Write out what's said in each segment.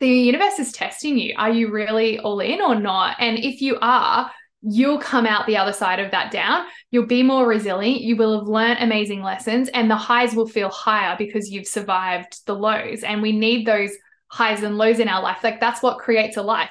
the universe is testing you. Are you really all in or not? And if you are, you'll come out the other side of that down. You'll be more resilient. You will have learned amazing lessons, and the highs will feel higher because you've survived the lows. And we need those highs and lows in our life. Like that's what creates a life.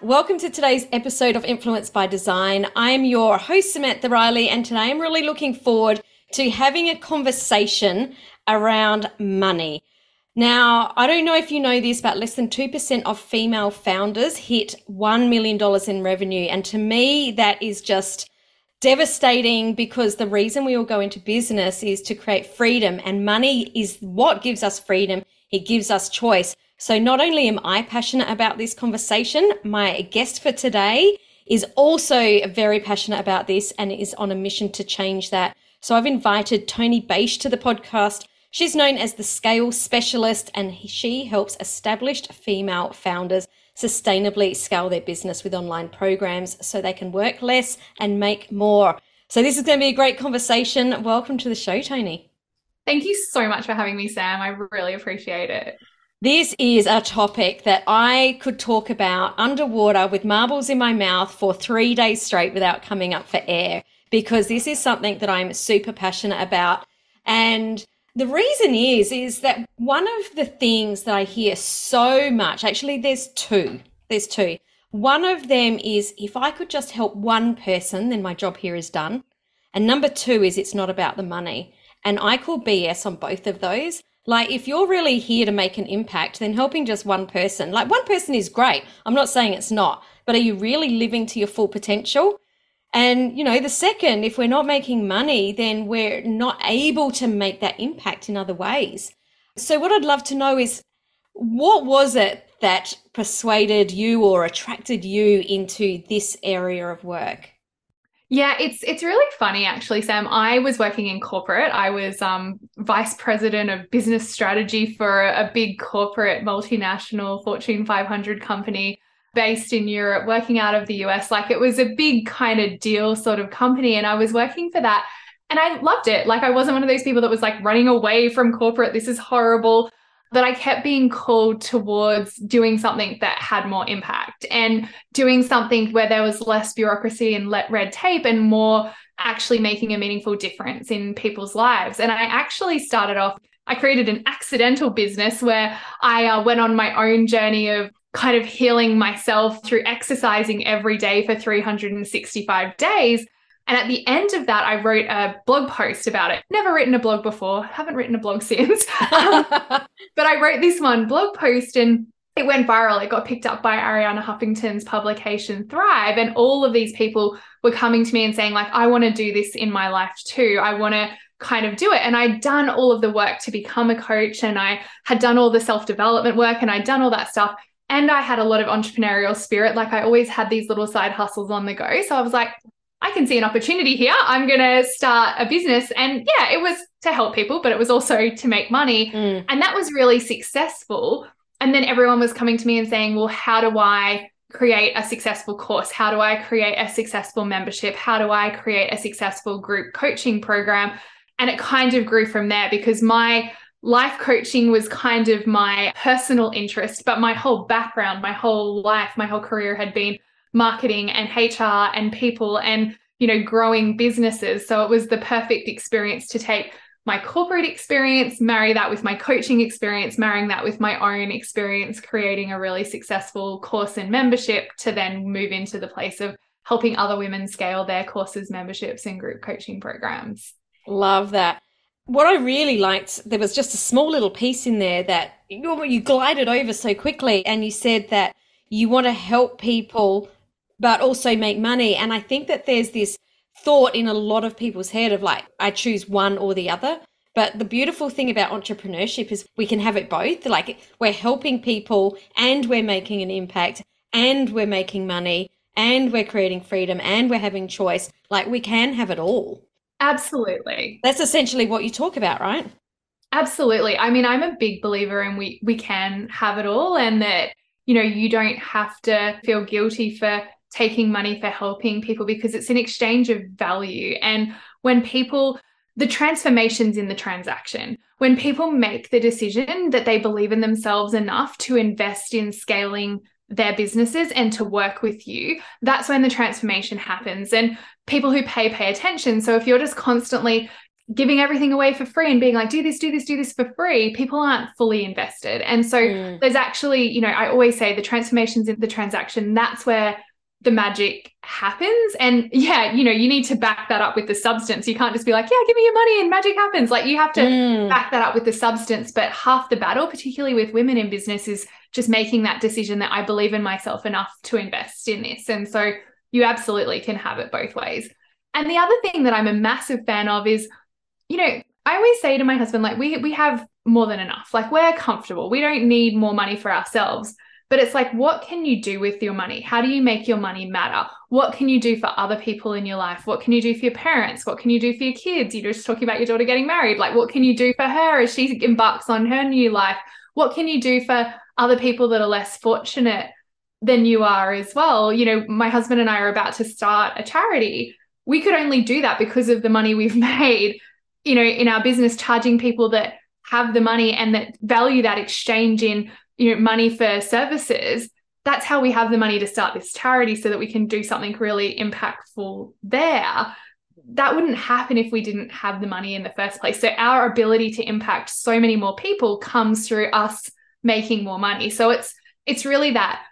Welcome to today's episode of Influence by Design. I am your host, Samantha Riley, and today I'm really looking forward to having a conversation around money. Now, I don't know if you know this, but less than 2% of female founders hit $1 million in revenue. And to me, that is just devastating because the reason we all go into business is to create freedom, and money is what gives us freedom. It gives us choice. So not only am I passionate about this conversation, my guest for today is also very passionate about this and is on a mission to change that. So I've invited Toni Bache to the podcast. She's known as the scale specialist and she helps established female founders sustainably scale their business with online programs so they can work less and make more. So this is going to be a great conversation. Welcome to the show, Toni. Thank you so much for having me, Sam. I really appreciate it. This is a topic that I could talk about underwater with marbles in my mouth for three days straight without coming up for air because this is something that I'm super passionate about. And the reason is, is that one of the things that I hear so much, actually, there's two. There's two. One of them is if I could just help one person, then my job here is done. And number two is it's not about the money. And I call BS on both of those. Like, if you're really here to make an impact, then helping just one person, like one person is great. I'm not saying it's not, but are you really living to your full potential? And, you know, the second, if we're not making money, then we're not able to make that impact in other ways. So, what I'd love to know is what was it that persuaded you or attracted you into this area of work? Yeah, it's it's really funny actually, Sam. I was working in corporate. I was um, vice president of business strategy for a big corporate multinational Fortune 500 company based in Europe, working out of the US. Like it was a big kind of deal sort of company, and I was working for that, and I loved it. Like I wasn't one of those people that was like running away from corporate. This is horrible that I kept being called towards doing something that had more impact and doing something where there was less bureaucracy and red tape and more actually making a meaningful difference in people's lives. And I actually started off, I created an accidental business where I uh, went on my own journey of kind of healing myself through exercising every day for 365 days and at the end of that, I wrote a blog post about it. Never written a blog before, haven't written a blog since. um, but I wrote this one blog post and it went viral. It got picked up by Arianna Huffington's publication Thrive. And all of these people were coming to me and saying, like, I want to do this in my life too. I want to kind of do it. And I'd done all of the work to become a coach and I had done all the self development work and I'd done all that stuff. And I had a lot of entrepreneurial spirit. Like I always had these little side hustles on the go. So I was like, I can see an opportunity here. I'm going to start a business. And yeah, it was to help people, but it was also to make money. Mm. And that was really successful. And then everyone was coming to me and saying, well, how do I create a successful course? How do I create a successful membership? How do I create a successful group coaching program? And it kind of grew from there because my life coaching was kind of my personal interest, but my whole background, my whole life, my whole career had been marketing and HR and people and you know growing businesses. So it was the perfect experience to take my corporate experience marry that with my coaching experience marrying that with my own experience creating a really successful course and membership to then move into the place of helping other women scale their courses memberships and group coaching programs. Love that. What I really liked, there was just a small little piece in there that you, you glided over so quickly, and you said that you want to help people but also make money. And I think that there's this thought in a lot of people's head of like, I choose one or the other. But the beautiful thing about entrepreneurship is we can have it both. Like we're helping people and we're making an impact and we're making money and we're creating freedom and we're having choice. Like we can have it all. Absolutely. That's essentially what you talk about, right? Absolutely. I mean, I'm a big believer in we we can have it all and that you know, you don't have to feel guilty for taking money for helping people because it's an exchange of value. And when people, the transformations in the transaction, when people make the decision that they believe in themselves enough to invest in scaling their businesses and to work with you, that's when the transformation happens. And people who pay, pay attention. So if you're just constantly giving everything away for free and being like, do this, do this, do this for free, people aren't fully invested. And so mm. there's actually, you know, I always say the transformations in the transaction, that's where the magic happens. And yeah, you know, you need to back that up with the substance. You can't just be like, yeah, give me your money and magic happens. Like you have to mm. back that up with the substance. But half the battle, particularly with women in business, is just making that decision that I believe in myself enough to invest in this. And so you absolutely can have it both ways. And the other thing that I'm a massive fan of is, you know, I always say to my husband, like, we we have more than enough. Like we're comfortable. We don't need more money for ourselves. But it's like, what can you do with your money? How do you make your money matter? What can you do for other people in your life? What can you do for your parents? What can you do for your kids? You're just talking about your daughter getting married. Like, what can you do for her as she embarks on her new life? What can you do for other people that are less fortunate than you are as well? You know, my husband and I are about to start a charity. We could only do that because of the money we've made, you know, in our business, charging people that have the money and that value that exchange in you know money for services that's how we have the money to start this charity so that we can do something really impactful there. That wouldn't happen if we didn't have the money in the first place. So our ability to impact so many more people comes through us making more money. So it's it's really that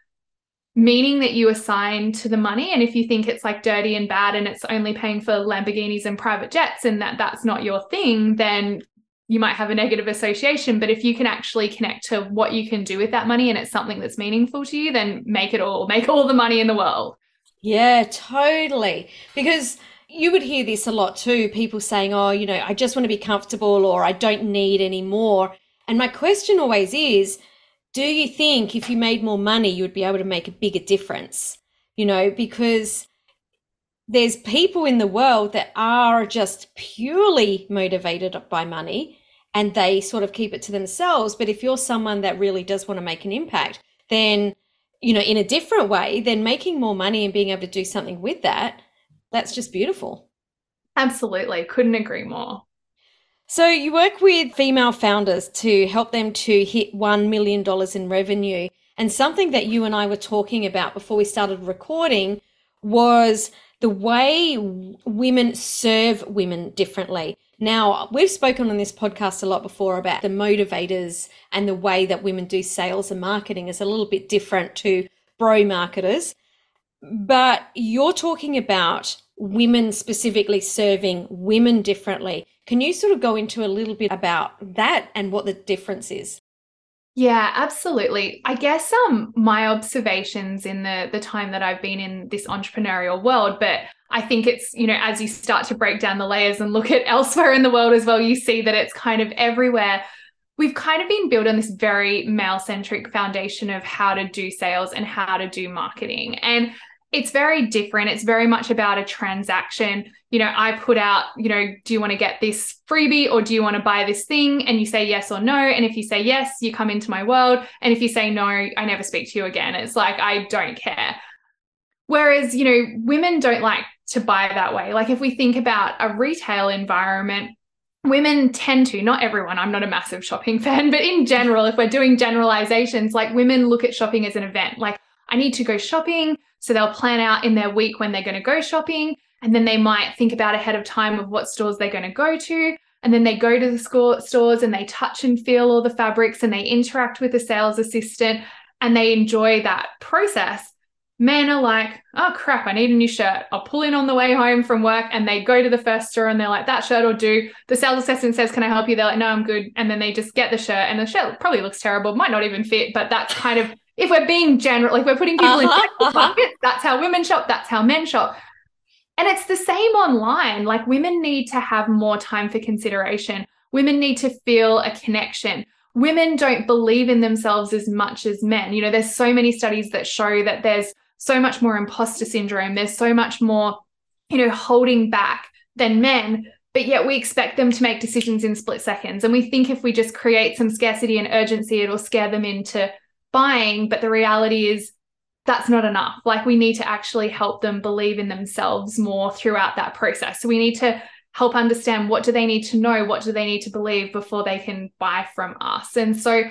meaning that you assign to the money. And if you think it's like dirty and bad and it's only paying for lamborghinis and private jets and that that's not your thing then you might have a negative association but if you can actually connect to what you can do with that money and it's something that's meaningful to you then make it all make all the money in the world. Yeah totally. Because you would hear this a lot too people saying oh you know i just want to be comfortable or i don't need any more. And my question always is do you think if you made more money you would be able to make a bigger difference? You know because there's people in the world that are just purely motivated by money and they sort of keep it to themselves. But if you're someone that really does want to make an impact, then, you know, in a different way, then making more money and being able to do something with that, that's just beautiful. Absolutely. Couldn't agree more. So you work with female founders to help them to hit $1 million in revenue. And something that you and I were talking about before we started recording was the way women serve women differently. Now, we've spoken on this podcast a lot before about the motivators and the way that women do sales and marketing is a little bit different to bro marketers. But you're talking about women specifically serving women differently. Can you sort of go into a little bit about that and what the difference is? Yeah, absolutely. I guess um my observations in the the time that I've been in this entrepreneurial world, but I think it's, you know, as you start to break down the layers and look at elsewhere in the world as well, you see that it's kind of everywhere. We've kind of been built on this very male centric foundation of how to do sales and how to do marketing. And it's very different. It's very much about a transaction. You know, I put out, you know, do you want to get this freebie or do you want to buy this thing? And you say yes or no. And if you say yes, you come into my world. And if you say no, I never speak to you again. It's like, I don't care. Whereas, you know, women don't like to buy that way. Like if we think about a retail environment, women tend to, not everyone, I'm not a massive shopping fan, but in general, if we're doing generalizations, like women look at shopping as an event. Like I need to go shopping. So they'll plan out in their week when they're going to go shopping. And then they might think about ahead of time of what stores they're going to go to. And then they go to the score, stores and they touch and feel all the fabrics and they interact with the sales assistant and they enjoy that process. Men are like, oh crap, I need a new shirt. I'll pull in on the way home from work and they go to the first store and they're like, that shirt will do. The sales assistant says, Can I help you? They're like, No, I'm good. And then they just get the shirt and the shirt probably looks terrible, might not even fit, but that's kind of if we're being general, like we're putting people uh-huh, in uh-huh. buckets, that's how women shop, that's how men shop. And it's the same online. Like women need to have more time for consideration. women need to feel a connection women don't believe in themselves as much as men. You know, there's so many studies that show that there's so much more imposter syndrome, there's so much more, you know, holding back than men. But yet we expect them to make decisions in split seconds. And we think if we just create some scarcity and urgency, it'll scare them into buying. But the reality is that's not enough. Like we need to actually help them believe in themselves more throughout that process. So we need to help understand what do they need to know what do they need to believe before they can buy from us and so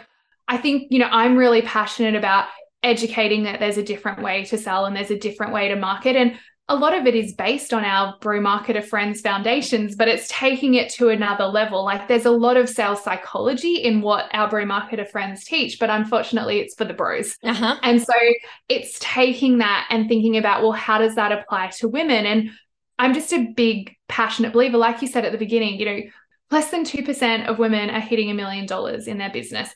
i think you know i'm really passionate about educating that there's a different way to sell and there's a different way to market and a lot of it is based on our bro marketer friends foundations but it's taking it to another level like there's a lot of sales psychology in what our bro marketer friends teach but unfortunately it's for the bros uh-huh. and so it's taking that and thinking about well how does that apply to women and I'm just a big passionate believer. Like you said at the beginning, you know, less than 2% of women are hitting a million dollars in their business.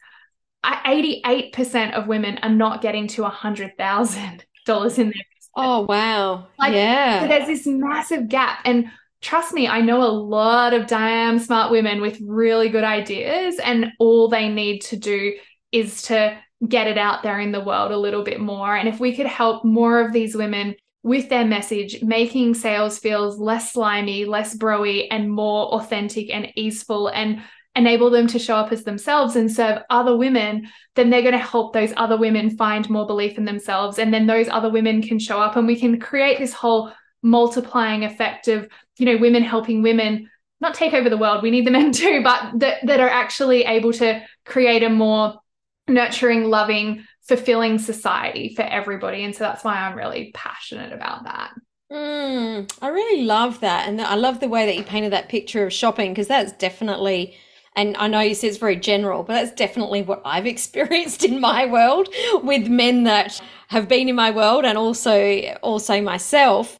88% of women are not getting to a $100,000 in their business. Oh, wow. Like, yeah. So there's this massive gap. And trust me, I know a lot of damn smart women with really good ideas, and all they need to do is to get it out there in the world a little bit more. And if we could help more of these women with their message, making sales feels less slimy, less broy, and more authentic and easeful and enable them to show up as themselves and serve other women, then they're going to help those other women find more belief in themselves. And then those other women can show up and we can create this whole multiplying effect of, you know, women helping women not take over the world. We need the men too, but that, that are actually able to create a more nurturing, loving, fulfilling society for everybody. And so that's why I'm really passionate about that. Mm, I really love that. And I love the way that you painted that picture of shopping because that's definitely, and I know you said it's very general, but that's definitely what I've experienced in my world with men that have been in my world and also also myself.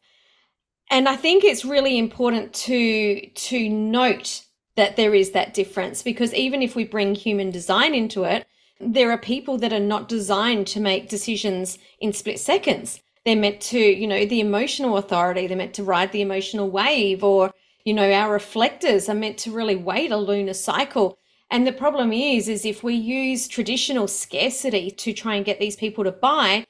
And I think it's really important to to note that there is that difference because even if we bring human design into it, there are people that are not designed to make decisions in split seconds. They're meant to, you know, the emotional authority, they're meant to ride the emotional wave, or, you know, our reflectors are meant to really wait a lunar cycle. And the problem is, is if we use traditional scarcity to try and get these people to buy,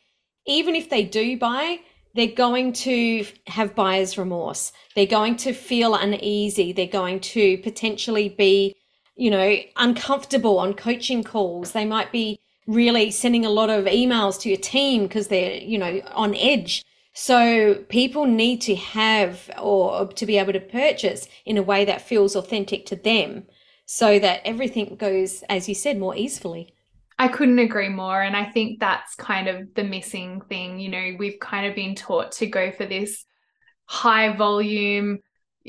even if they do buy, they're going to have buyer's remorse. They're going to feel uneasy. They're going to potentially be you know, uncomfortable on coaching calls. They might be really sending a lot of emails to your team because they're, you know, on edge. So people need to have or to be able to purchase in a way that feels authentic to them so that everything goes, as you said, more easily. I couldn't agree more. And I think that's kind of the missing thing. You know, we've kind of been taught to go for this high volume,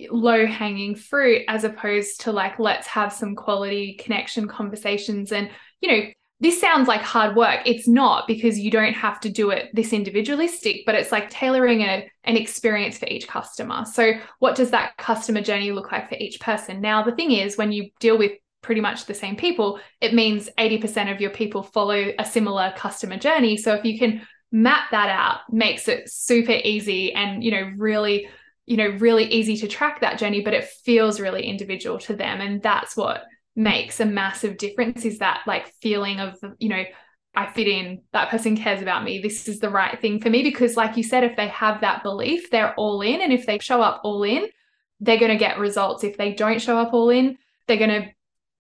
low hanging fruit as opposed to like let's have some quality connection conversations and you know this sounds like hard work. It's not because you don't have to do it this individualistic but it's like tailoring a, an experience for each customer. So what does that customer journey look like for each person? Now the thing is when you deal with pretty much the same people it means 80% of your people follow a similar customer journey. So if you can map that out makes it super easy and you know really you know really easy to track that journey but it feels really individual to them. And that's what makes a massive difference is that like feeling of you know I fit in, that person cares about me, this is the right thing for me. Because, like you said, if they have that belief, they're all in. And if they show up all in, they're going to get results. If they don't show up all in, they're going to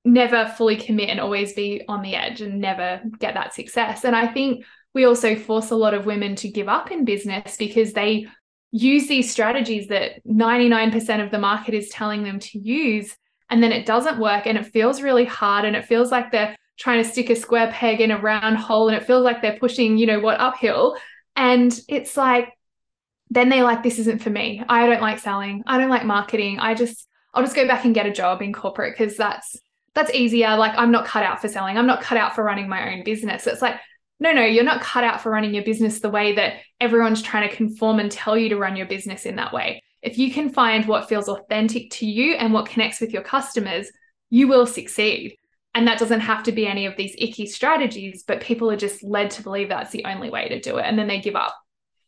never fully commit and always be on the edge and never get that success. And I think we also force a lot of women to give up in business because they use these strategies that 99% of the market is telling them to use and then it doesn't work and it feels really hard and it feels like they're trying to stick a square peg in a round hole and it feels like they're pushing you know what uphill. And it's like then they're like this isn't for me. I don't like selling. I don't like marketing. I just i'll just go back and get a job in corporate because that's that's easier. Like i'm not cut out for selling. I'm not cut out for running my own business. It's like no, no, you're not cut out for running your business the way that everyone's trying to conform and tell you to run your business in that way. If you can find what feels authentic to you and what connects with your customers, you will succeed. And that doesn't have to be any of these icky strategies, but people are just led to believe that's the only way to do it. And then they give up.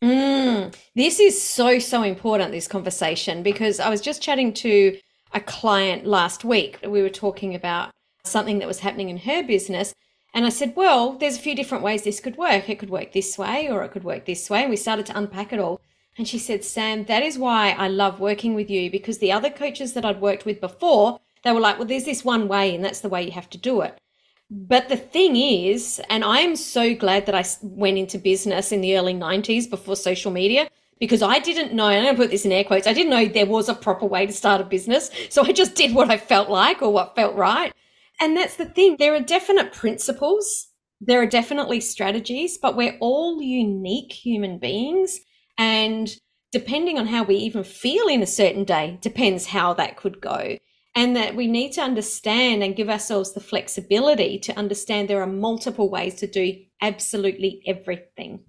Mm, this is so, so important, this conversation, because I was just chatting to a client last week. We were talking about something that was happening in her business. And I said, well, there's a few different ways this could work. It could work this way or it could work this way. And we started to unpack it all. And she said, Sam, that is why I love working with you because the other coaches that I'd worked with before, they were like, well, there's this one way and that's the way you have to do it. But the thing is, and I'm so glad that I went into business in the early 90s before social media because I didn't know, and I'm going to put this in air quotes, I didn't know there was a proper way to start a business. So I just did what I felt like or what felt right. And that's the thing. There are definite principles. There are definitely strategies, but we're all unique human beings. And depending on how we even feel in a certain day, depends how that could go. And that we need to understand and give ourselves the flexibility to understand there are multiple ways to do absolutely everything.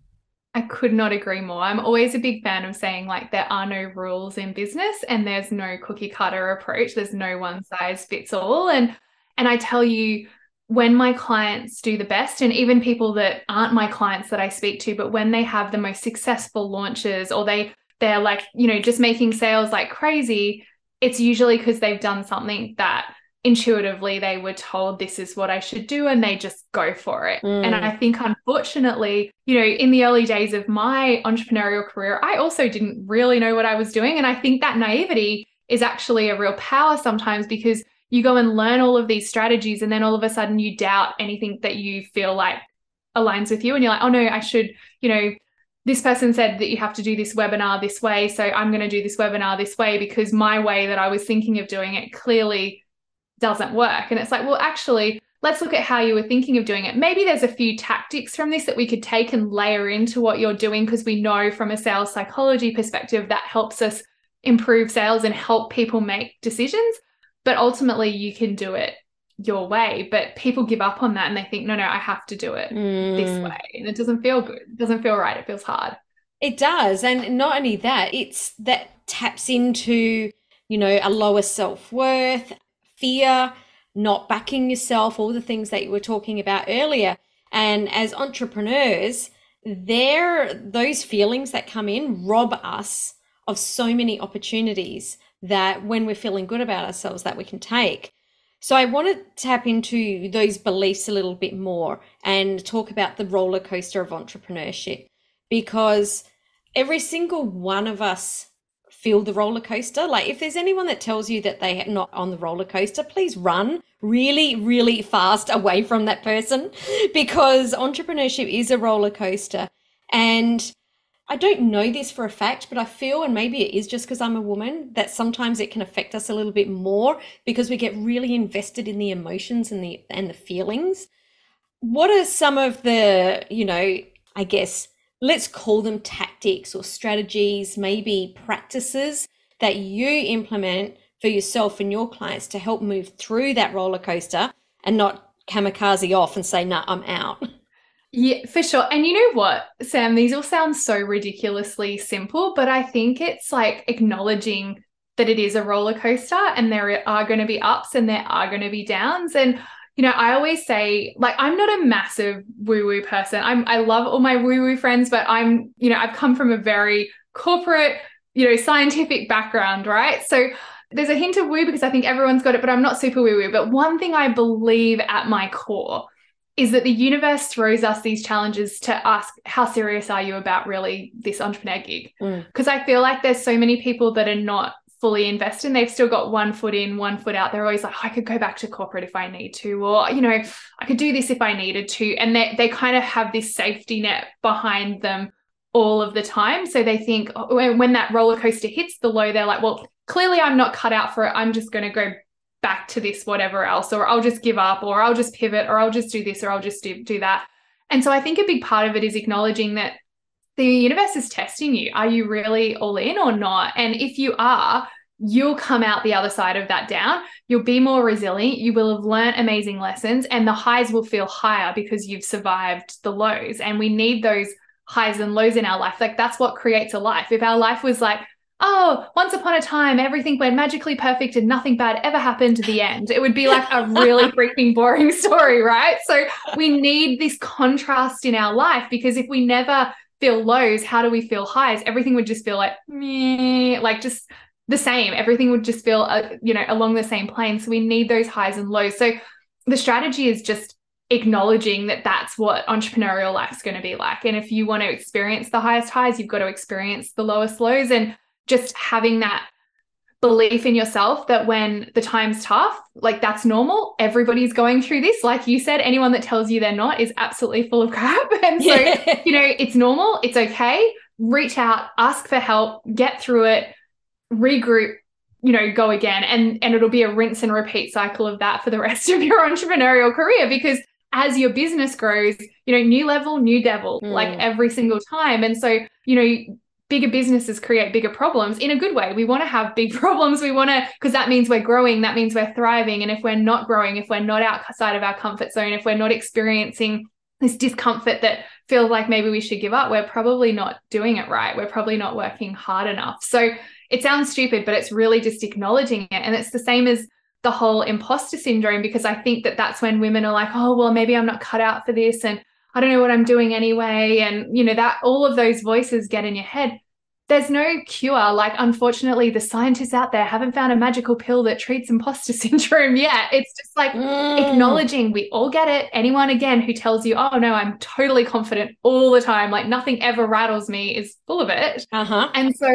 I could not agree more. I'm always a big fan of saying like there are no rules in business and there's no cookie cutter approach. There's no one size fits all. And and I tell you, when my clients do the best, and even people that aren't my clients that I speak to, but when they have the most successful launches or they they're like, you know, just making sales like crazy, it's usually because they've done something that intuitively they were told this is what I should do and they just go for it. Mm. And I think unfortunately, you know, in the early days of my entrepreneurial career, I also didn't really know what I was doing and I think that naivety is actually a real power sometimes because you go and learn all of these strategies and then all of a sudden you doubt anything that you feel like aligns with you and you're like oh no i should you know this person said that you have to do this webinar this way so i'm going to do this webinar this way because my way that i was thinking of doing it clearly doesn't work. And it's like well actually let's look at how you were thinking of doing it. Maybe there's a few tactics from this that we could take and layer into what you're doing because we know from a sales psychology perspective that helps us improve sales and help people make decisions but ultimately you can do it your way but people give up on that and they think no no i have to do it mm. this way. And it doesn't feel good it doesn't feel right it feels hard. It does and not only that it's that taps into you know a lower self-worth fear not backing yourself all the things that you were talking about earlier. And as entrepreneurs there those feelings that come in rob us of so many opportunities that when we're feeling good about ourselves that we can take. So I want to tap into those beliefs a little bit more and talk about the roller coaster of entrepreneurship because every single one of us feel the roller coaster. Like if there's anyone that tells you that they're not on the roller coaster, please run really, really fast away from that person because entrepreneurship is a roller coaster. And I don't know this for a fact, but I feel, and maybe it is just because I'm a woman, that sometimes it can affect us a little bit more because we get really invested in the emotions and the and the feelings. What are some of the, you know, I guess let's call them tactics or strategies, maybe practices that you implement for yourself and your clients to help move through that roller coaster and not kamikaze off and say, nah, I'm out. Yeah, for sure. And you know what, Sam, these all sound so ridiculously simple, but I think it's like acknowledging that it is a roller coaster and there are going to be ups and there are going to be downs. And, you know, I always say, like, I'm not a massive woo woo person. I'm, I love all my woo woo friends, but I'm, you know, I've come from a very corporate, you know, scientific background, right? So, there's a hint of woo because I think everyone's got it, but I'm not super woo woo. But one thing I believe at my core is that the universe throws us these challenges to ask how serious are you about really this entrepreneur gig? Because mm. i feel like there's so many people that are not fully invested and they've still got one foot in one foot out. They're always like oh, i could go back to corporate if i need to or you know i could do this if i needed to. And they, they kind of have this safety net behind them all of the time. So they think oh, when that roller coaster hits the low they're like well clearly i'm not cut out for it. I'm just going to go back to this whatever else or I'll just give up or I'll just pivot or I'll just do this or I'll just do, do that. And so I think a big part of it is acknowledging that the universe is testing you. Are you really all in or not? And if you are, you'll come out the other side of that down. You'll be more resilient. You will have learned amazing lessons, and the highs will feel higher because you've survived the lows. And we need those highs and lows in our life. Like that's what creates a life. If our life was like, oh, once upon a time, everything went magically perfect and nothing bad ever happened to the end. It would be like a really freaking boring story, right? So we need this contrast in our life because if we never feel lows, how do we feel highs? Everything would just feel like me, like just the same. Everything would just feel, uh, you know, along the same plane. So we need those highs and lows. So the strategy is just acknowledging that that's what entrepreneurial life is going to be like. And if you want to experience the highest highs, you've got to experience the lowest lows and just having that belief in yourself that when the time's tough, like that's normal. Everybody's going through this. Like you said, anyone that tells you they're not is absolutely full of crap. And so, yeah. you know, it's normal, it's okay. Reach out, ask for help, get through it, regroup, you know, go again. And and it'll be a rinse and repeat cycle of that for the rest of your entrepreneurial career because as your business grows, you know, new level, new devil, mm. like every single time. And so, you know, bigger businesses create bigger problems in a good way. We want to have big problems. We want to, because that means we're growing, that means we're thriving. And if we're not growing, if we're not outside of our comfort zone, if we're not experiencing this discomfort that feels like maybe we should give up, we're probably not doing it right. We're probably not working hard enough. So it sounds stupid, but it's really just acknowledging it. And it's the same as the whole imposter syndrome, because I think that that's when women are like, oh, well, maybe I'm not cut out for this. And I don't know what I'm doing anyway. And, you know, that all of those voices get in your head. There's no cure. Like, unfortunately, the scientists out there haven't found a magical pill that treats imposter syndrome yet. It's just like mm. acknowledging we all get it. Anyone, again, who tells you, oh, no, I'm totally confident all the time, like nothing ever rattles me, is full of it. Uh-huh. And so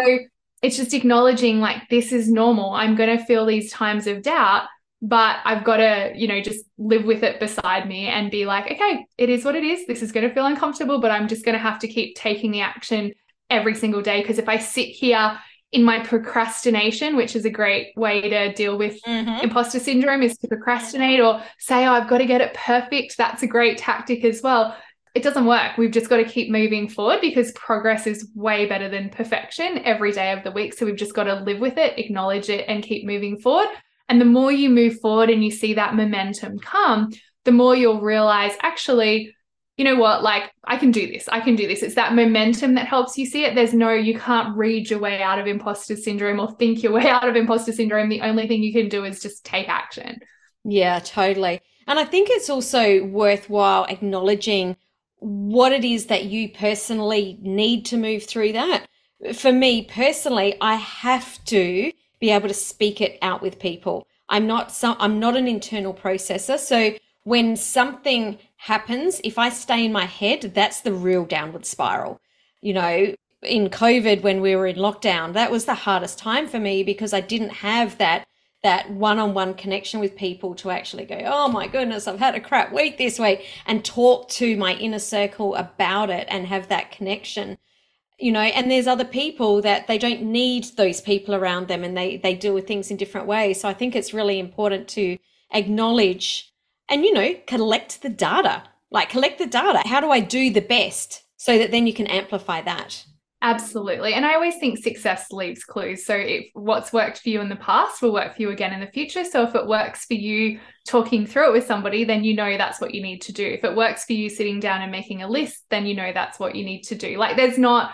it's just acknowledging, like, this is normal. I'm going to feel these times of doubt but I've got to, you know, just live with it beside me and be like, okay, it is what it is. This is going to feel uncomfortable, but I'm just going to have to keep taking the action every single day. Because if I sit here in my procrastination, which is a great way to deal with mm-hmm. imposter syndrome, is to procrastinate or say, oh, I've got to get it perfect. That's a great tactic as well. It doesn't work. We've just got to keep moving forward because progress is way better than perfection every day of the week. So we've just got to live with it, acknowledge it, and keep moving forward. And the more you move forward and you see that momentum come, the more you'll realize actually, you know what, like I can do this, I can do this. It's that momentum that helps you see it. There's no, you can't read your way out of imposter syndrome or think your way out of imposter syndrome. The only thing you can do is just take action. Yeah, totally. And I think it's also worthwhile acknowledging what it is that you personally need to move through that. For me personally, I have to be able to speak it out with people. I'm not some I'm not an internal processor. So when something happens, if I stay in my head, that's the real downward spiral. You know, in COVID when we were in lockdown, that was the hardest time for me because I didn't have that that one-on-one connection with people to actually go, oh my goodness, I've had a crap week this week, and talk to my inner circle about it and have that connection you know and there's other people that they don't need those people around them and they they deal with things in different ways so i think it's really important to acknowledge and you know collect the data like collect the data how do i do the best so that then you can amplify that Absolutely. And I always think success leaves clues. So if what's worked for you in the past will work for you again in the future. So if it works for you talking through it with somebody, then you know that's what you need to do. If it works for you sitting down and making a list, then you know that's what you need to do. Like there's not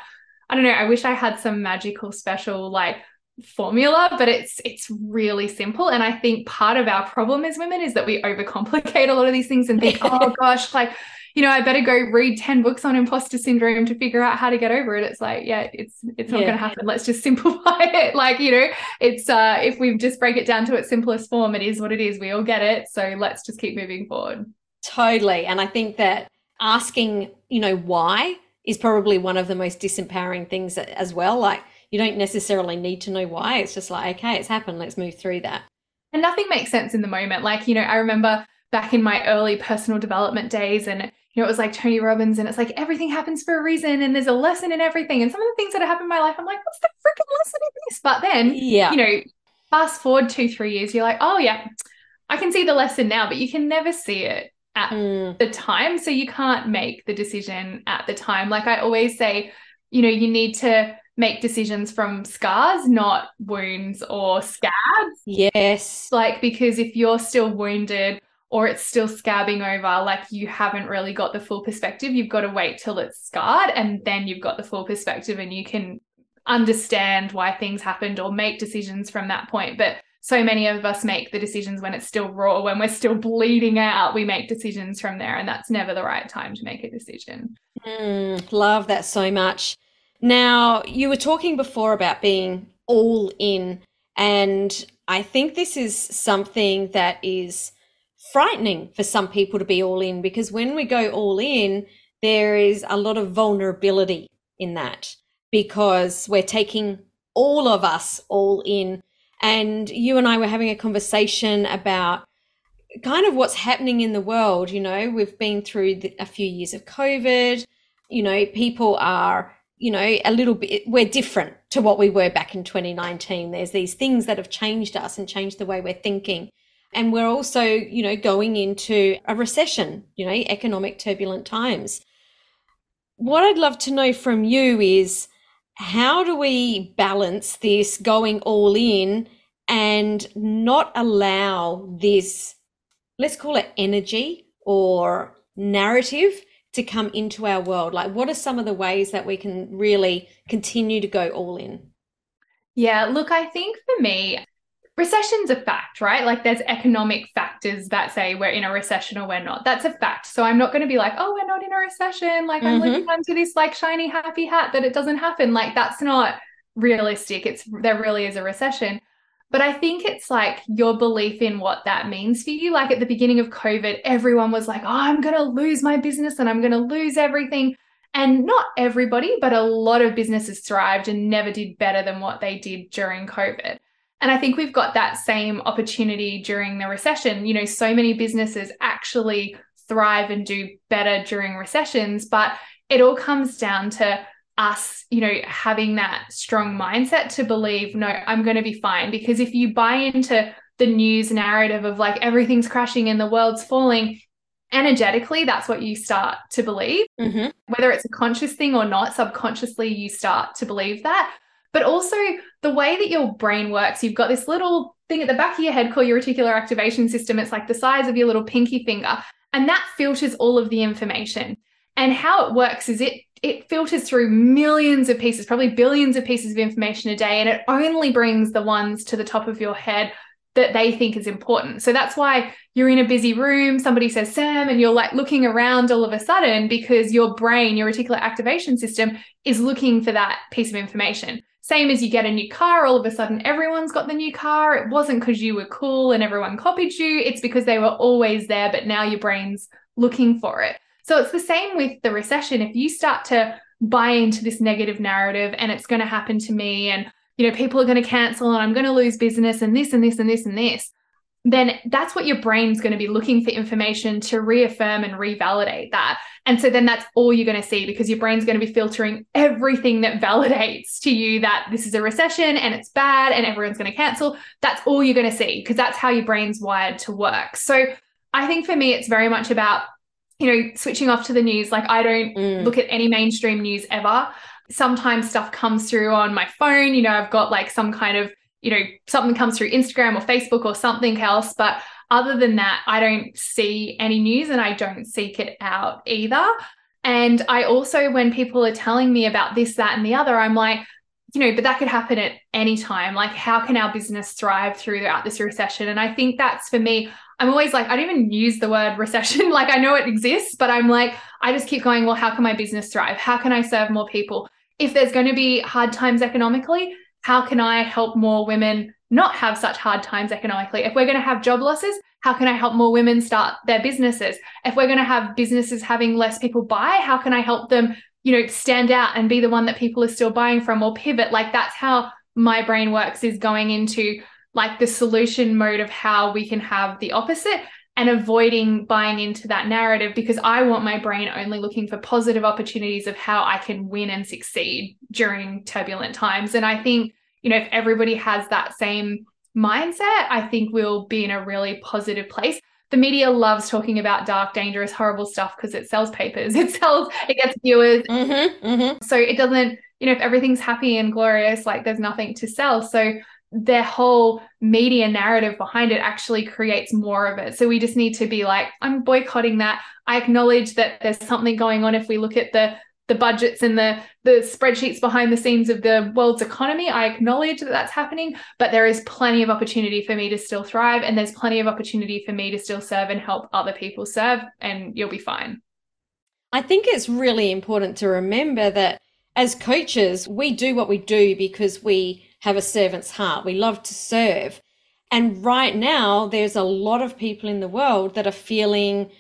I don't know, I wish I had some magical special like formula but it's it's really simple. And i think part of our problem as women is that we overcomplicate a lot of these things and think oh gosh like you know i better go read 10 books on imposter syndrome to figure out how to get over it. It's like yeah it's it's not yeah. going to happen. Let's just simplify it. Like you know it's uh if we just break it down to its simplest form it is what it is. We all get it. So let's just keep moving forward. Totally. And i think that asking you know why is probably one of the most disempowering things as well. Like you don't necessarily need to know why. It's just like, okay, it's happened. Let's move through that. And nothing makes sense in the moment. Like, you know, I remember back in my early personal development days and you know, it was like Tony Robbins and it's like everything happens for a reason and there's a lesson in everything. And some of the things that have happened in my life, I'm like, what's the freaking lesson in this? But then, yeah, you know, fast forward two, three years, you're like, oh yeah, I can see the lesson now, but you can never see it at mm. the time. So you can't make the decision at the time. Like I always say, you know, you need to make decisions from scars, not wounds or scabs. Yes. Like, because if you're still wounded or it's still scabbing over, like you haven't really got the full perspective. You've got to wait till it's scarred and then you've got the full perspective and you can understand why things happened or make decisions from that point. But so many of us make the decisions when it's still raw, when we're still bleeding out, we make decisions from there. And that's never the right time to make a decision. Mm, love that so much. Now, you were talking before about being all in. And I think this is something that is frightening for some people to be all in because when we go all in, there is a lot of vulnerability in that because we're taking all of us all in. And you and I were having a conversation about kind of what's happening in the world. You know, we've been through the, a few years of COVID. You know, people are, you know, a little bit, we're different to what we were back in 2019. There's these things that have changed us and changed the way we're thinking. And we're also, you know, going into a recession, you know, economic turbulent times. What I'd love to know from you is how do we balance this going all in and not allow this, let's call it energy or narrative to come into our world? Like, what are some of the ways that we can really continue to go all in? Yeah, look, I think for me, recession's a fact, right? Like there's economic factors that say we're in a recession or we're not. That's a fact. So I'm not going to be like, oh, we're not in a recession. Like mm-hmm. I'm looking onto this like shiny happy hat that it doesn't happen. Like that's not realistic. It's there really is a recession. But I think it's like your belief in what that means for you. Like at the beginning of COVID, everyone was like, oh, I'm going to lose my business and I'm going to lose everything. And not everybody, but a lot of businesses thrived and never did better than what they did during COVID. And I think we've got that same opportunity during the recession. You know, so many businesses actually thrive and do better during recessions, but it all comes down to us, you know, having that strong mindset to believe, no, I'm going to be fine. Because if you buy into the news narrative of like everything's crashing and the world's falling, energetically, that's what you start to believe. Mm-hmm. Whether it's a conscious thing or not, subconsciously, you start to believe that but also the way that your brain works. You've got this little thing at the back of your head called your reticular activation system. It's like the size of your little pinky finger, and that filters all of the information. And how it works is it it filters through millions of pieces, probably billions of pieces of information a day, and it only brings the ones to the top of your head that they think is important. So that's why you're in a busy room, somebody says Sam, and you're like looking around all of a sudden because your brain, your reticular activation system, is looking for that piece of information. Same as you get a new car, all of a sudden everyone's got the new car. It wasn't because you were cool and everyone copied you, it's because they were always there, but now your brain's looking for it. So it's the same with the recession. If you start to buy into this negative narrative and it's going to happen to me and you know people are going to cancel and I'm going to lose business and this and this and this and this then that's what your brain's going to be looking for information to reaffirm and revalidate that. And so then that's all you're going to see because your brain's going to be filtering everything that validates to you that this is a recession and it's bad and everyone's going to cancel. That's all you're going to see because that's how your brain's wired to work. So I think for me, it's very much about, you know, switching off to the news. Like I don't mm. look at any mainstream news ever. Sometimes stuff comes through on my phone. You know, I've got like some kind of you know, something comes through Instagram or Facebook or something else. But other than that, I don't see any news and I don't seek it out either. And I also, when people are telling me about this, that, and the other, I'm like, you know, but that could happen at any time. Like, how can our business thrive throughout this recession? And I think that's for me, I'm always like, I don't even use the word recession. like, I know it exists, but I'm like, I just keep going, well, how can my business thrive? How can I serve more people? If there's going to be hard times economically, how can I help more women not have such hard times economically? If we're going to have job losses, how can I help more women start their businesses? If we're going to have businesses having less people buy, how can I help them, you know, stand out and be the one that people are still buying from or pivot? Like that's how my brain works is going into like the solution mode of how we can have the opposite and avoiding buying into that narrative because I want my brain only looking for positive opportunities of how I can win and succeed during turbulent times. And I think, you know, if everybody has that same mindset, I think we'll be in a really positive place. The media loves talking about dark, dangerous, horrible stuff because it sells papers, it sells, it gets viewers. Mm-hmm, mm-hmm. So it doesn't, you know, if everything's happy and glorious, like there's nothing to sell. So their whole media narrative behind it actually creates more of it. So we just need to be like, I'm boycotting that. I acknowledge that there's something going on if we look at the the budgets and the the spreadsheets behind the scenes of the world's economy. I acknowledge that that's happening, but there is plenty of opportunity for me to still thrive and there's plenty of opportunity for me to still serve and help other people serve and you'll be fine. I think it's really important to remember that as coaches, we do what we do because we have a servant's heart. We love to serve. And right now, there's a lot of people in the world that are feeling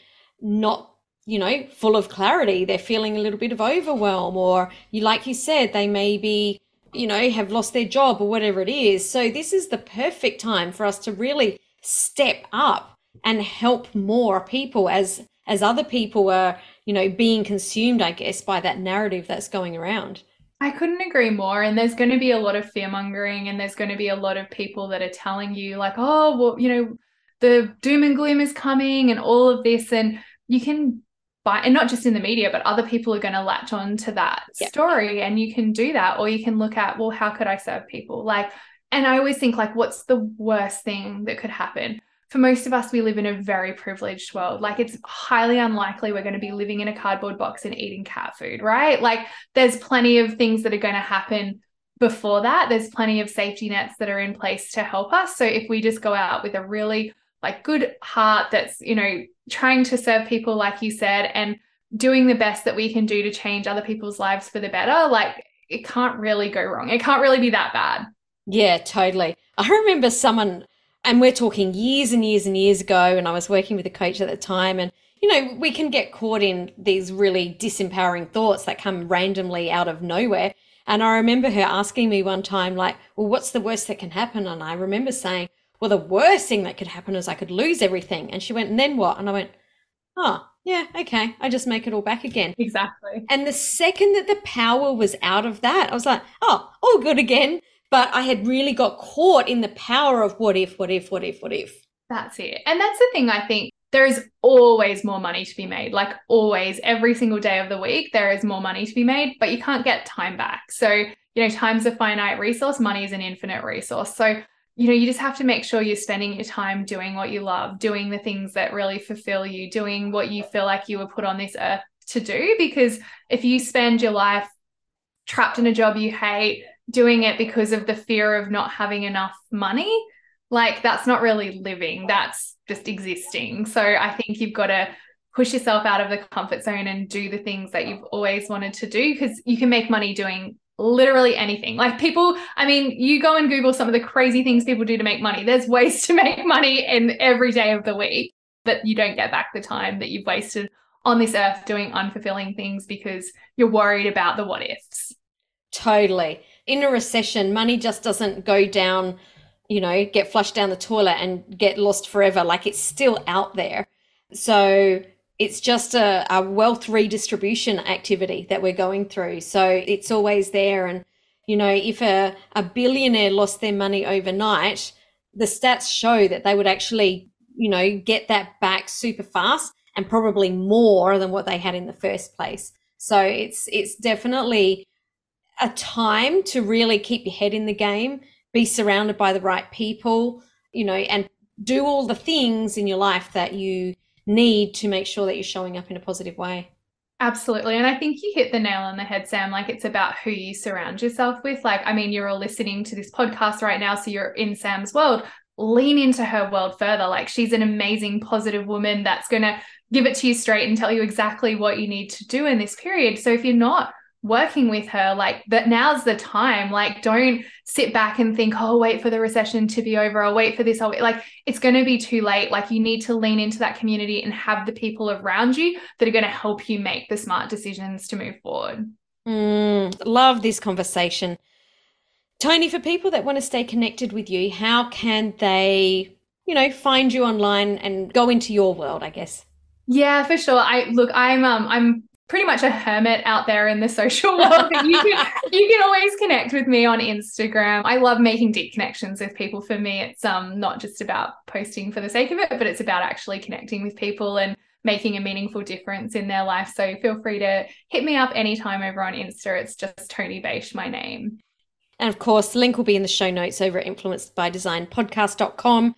not, you know, full of clarity. They're feeling a little bit of overwhelm, or you, like you said, they may be, you know, have lost their job or whatever it is. So this is the perfect time for us to really step up and help more people as as other people are, you know, being consumed, I guess, by that narrative that's going around. I couldn't agree more. And there's going to be a lot of fear mongering, and there's going to be a lot of people that are telling you, like, oh, well, you know, the doom and gloom is coming and all of this. And you can buy, and not just in the media, but other people are going to latch on to that story. And you can do that. Or you can look at, well, how could I serve people? Like, and I always think, like, what's the worst thing that could happen? for most of us, we live in a very privileged world. Like it's highly unlikely we're going to be living in a cardboard box and eating cat food, right? Like there's plenty of things that are going to happen before that. There's plenty of safety nets that are in place to help us. So if we just go out with a really like good heart that's, you know, trying to serve people, like you said, and doing the best that we can do to change other people's lives for the better, like it can't really go wrong. It can't really be that bad. Yeah, totally. I remember someone and we're talking years and years and years ago and i was working with a coach at the time and you know we can get caught in these really disempowering thoughts that come randomly out of nowhere and i remember her asking me one time like well what's the worst that can happen and i remember saying well the worst thing that could happen is i could lose everything and she went and then what and i went oh yeah okay i just make it all back again exactly and the second that the power was out of that i was like oh all good again but I had really got caught in the power of what if, what if, what if, what if. That's it. And that's the thing I think there is always more money to be made. Like always, every single day of the week, there is more money to be made, but you can't get time back. So, you know, time's a finite resource, money is an infinite resource. So, you know, you just have to make sure you're spending your time doing what you love, doing the things that really fulfill you, doing what you feel like you were put on this earth to do. Because if you spend your life trapped in a job you hate, doing it because of the fear of not having enough money, like that's not really living, that's just existing. So I think you've got to push yourself out of the comfort zone and do the things that you've always wanted to do because you can make money doing literally anything. Like people, I mean, you go and Google some of the crazy things people do to make money. There's ways to make money in every day of the week but you don't get back the time that you've wasted on this earth doing unfulfilling things because you're worried about the what ifs. Totally in a recession, money just doesn't go down, you know, get flushed down the toilet and get lost forever. Like it's still out there. So it's just a, a wealth redistribution activity that we're going through. So it's always there. And, you know, if a, a billionaire lost their money overnight, the stats show that they would actually, you know, get that back super fast and probably more than what they had in the first place. So it's it's definitely a time to really keep your head in the game, be surrounded by the right people, you know, and do all the things in your life that you need to make sure that you're showing up in a positive way. Absolutely. And I think you hit the nail on the head, Sam. Like it's about who you surround yourself with. Like, I mean, you're all listening to this podcast right now, so you're in Sam's world. Lean into her world further. Like, she's an amazing, positive woman that's going to give it to you straight and tell you exactly what you need to do in this period. So, if you're not working with her like that now's the time. Like don't sit back and think oh wait for the recession to be over. Or wait for this. I'll wait. like it's going to be too late. Like you need to lean into that community and have the people around you that are going to help you make the smart decisions to move forward. Mm, love this conversation. Toni for people that want to stay connected with you how can they you know find you online and go into your world i guess? Yeah, for sure. I look, I'm um I'm pretty much a hermit out there in the social world but you can you can always connect with me on Instagram. I love making deep connections with people. For me, it's um not just about posting for the sake of it, but it's about actually connecting with people and making a meaningful difference in their life. So feel free to hit me up anytime over on Insta. It's just Toni Bache, my name. And of course, the link will be in the show notes over at influencedbydesignpodcast.com.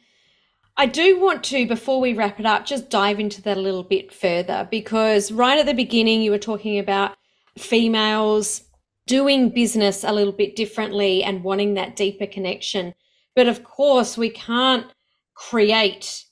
I do want to, before we wrap it up, just dive into that a little bit further because right at the beginning, you were talking about females doing business a little bit differently and wanting that deeper connection. But of course, we can't create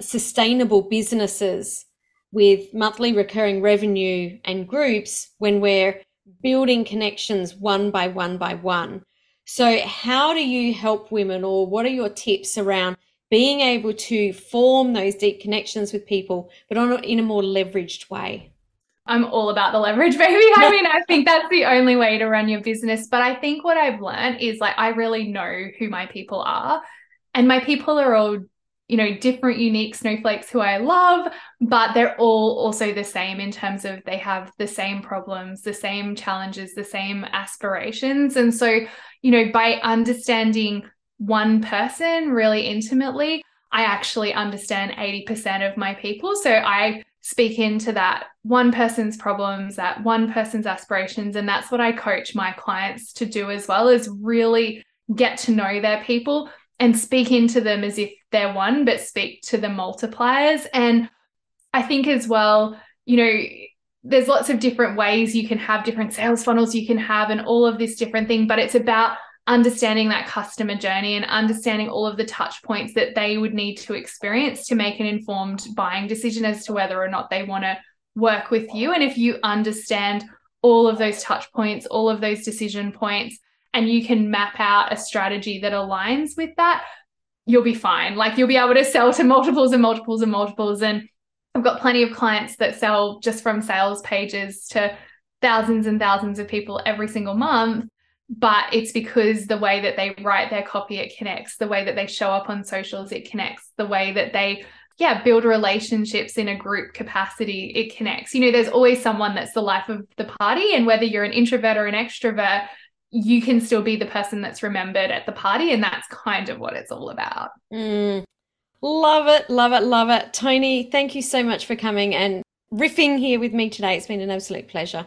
sustainable businesses with monthly recurring revenue and groups when we're building connections one by one by one. So, how do you help women, or what are your tips around being able to form those deep connections with people, but on, in a more leveraged way? I'm all about the leverage, baby. I mean, I think that's the only way to run your business. But I think what I've learned is like, I really know who my people are. And my people are all you know, different, unique snowflakes who I love, but they're all also the same in terms of they have the same problems, the same challenges, the same aspirations. And so, you know, by understanding one person really intimately, I actually understand 80% of my people. So I speak into that one person's problems, that one person's aspirations. And that's what I coach my clients to do as well, is really get to know their people and speak into them as if they're one, but speak to the multipliers. And I think as well, you know, there's lots of different ways you can have different sales funnels you can have and all of this different thing, but it's about understanding that customer journey and understanding all of the touch points that they would need to experience to make an informed buying decision as to whether or not they want to work with you. And if you understand all of those touch points, all of those decision points, and you can map out a strategy that aligns with that, you'll be fine. Like you'll be able to sell to multiples and multiples and multiples. And I've got plenty of clients that sell just from sales pages to thousands and thousands of people every single month. But it's because the way that they write their copy, it connects. The way that they show up on socials, it connects. The way that they yeah, build relationships in a group capacity, it connects. You know, there's always someone that's the life of the party. And whether you're an introvert or an extrovert, you can still be the person that's remembered at the party. And that's kind of what it's all about. Mm, love it, love it, love it. toni thank you so much for coming and riffing here with me today. It's been an absolute pleasure.